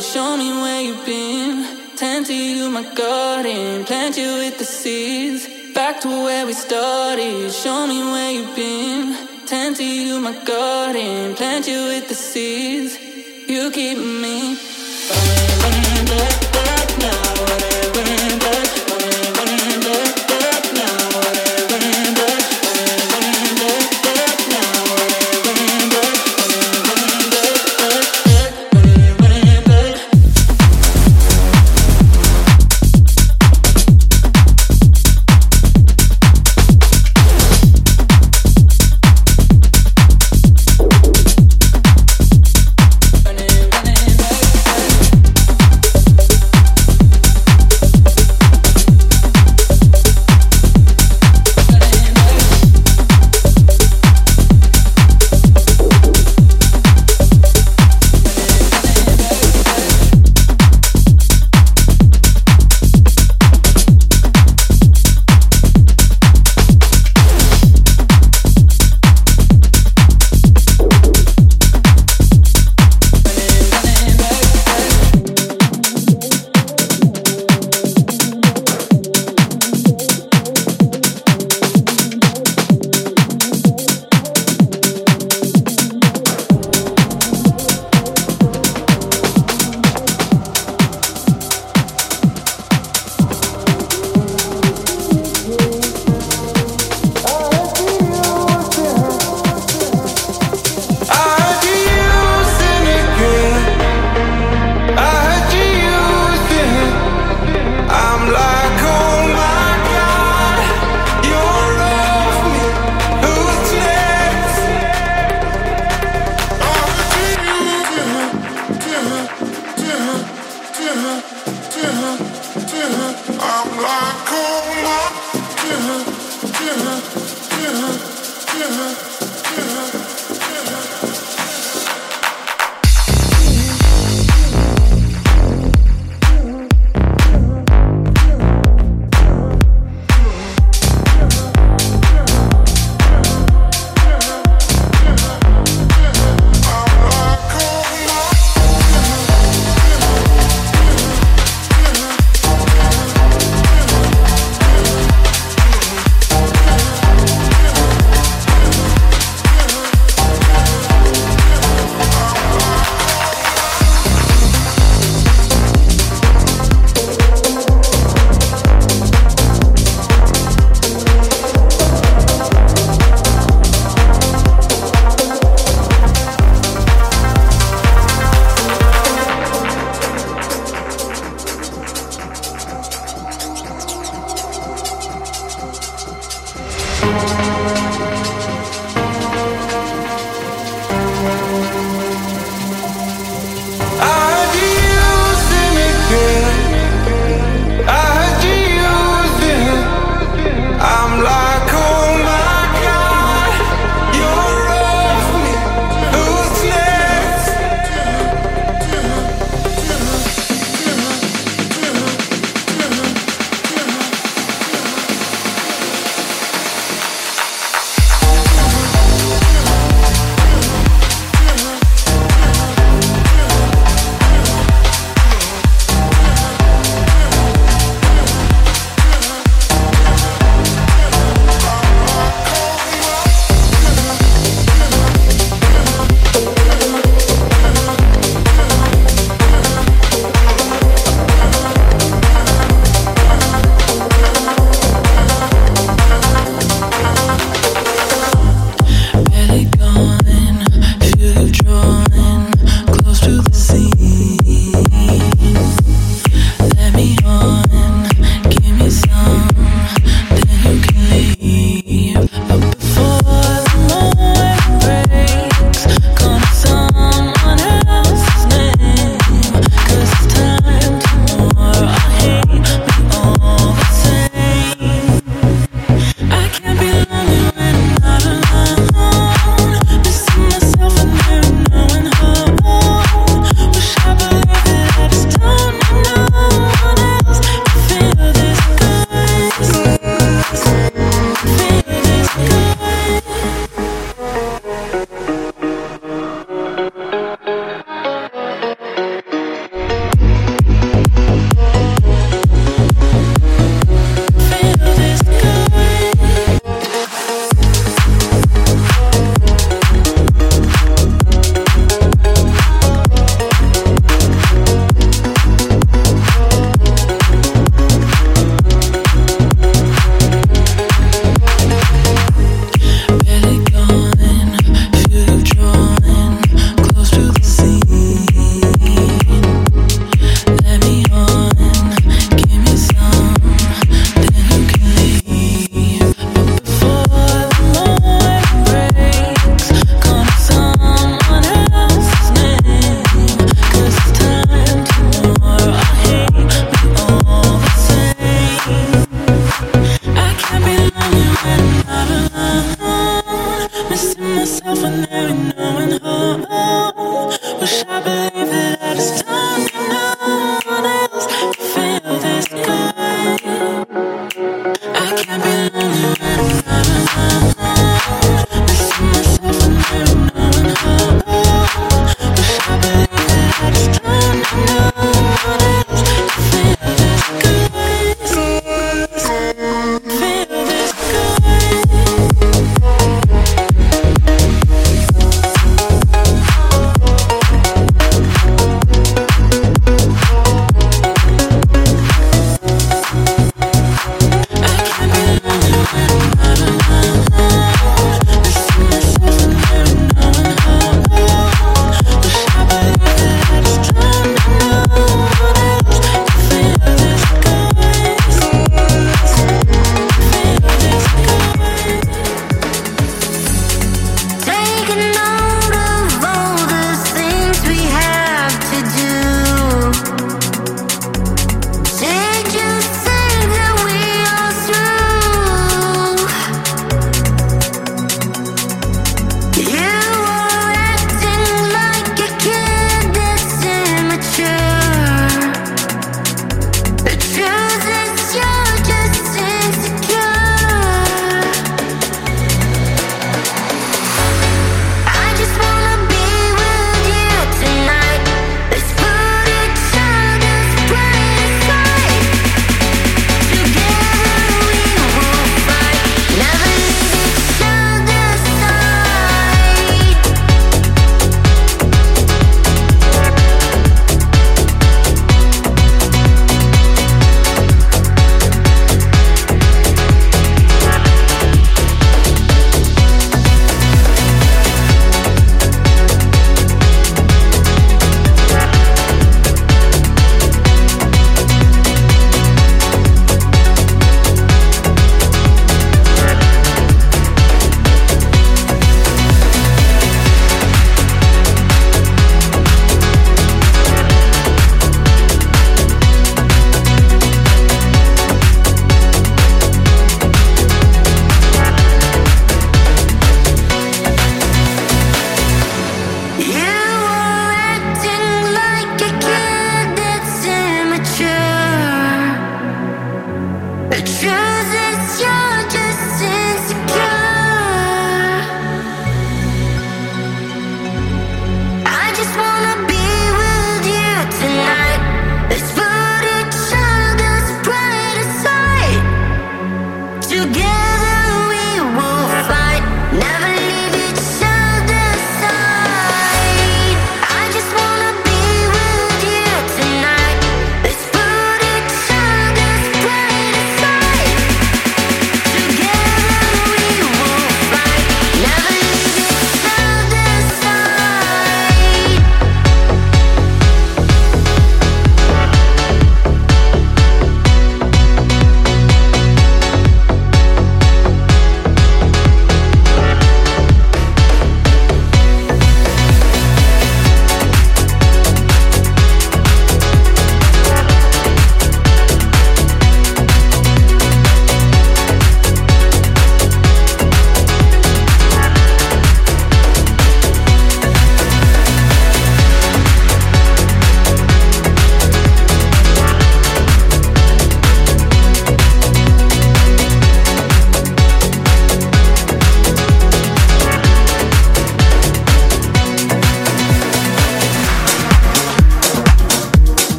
show me where you've been. Tend to you, my garden, plant you with the seeds. Back to where we started, show me where you've been. Tend to you, my garden, plant you with the seeds. You keep me falling under.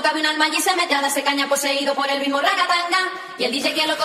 no cabe un se mete a darse caña pues, poseído por el mismo ragatanga. Y el DJ que lo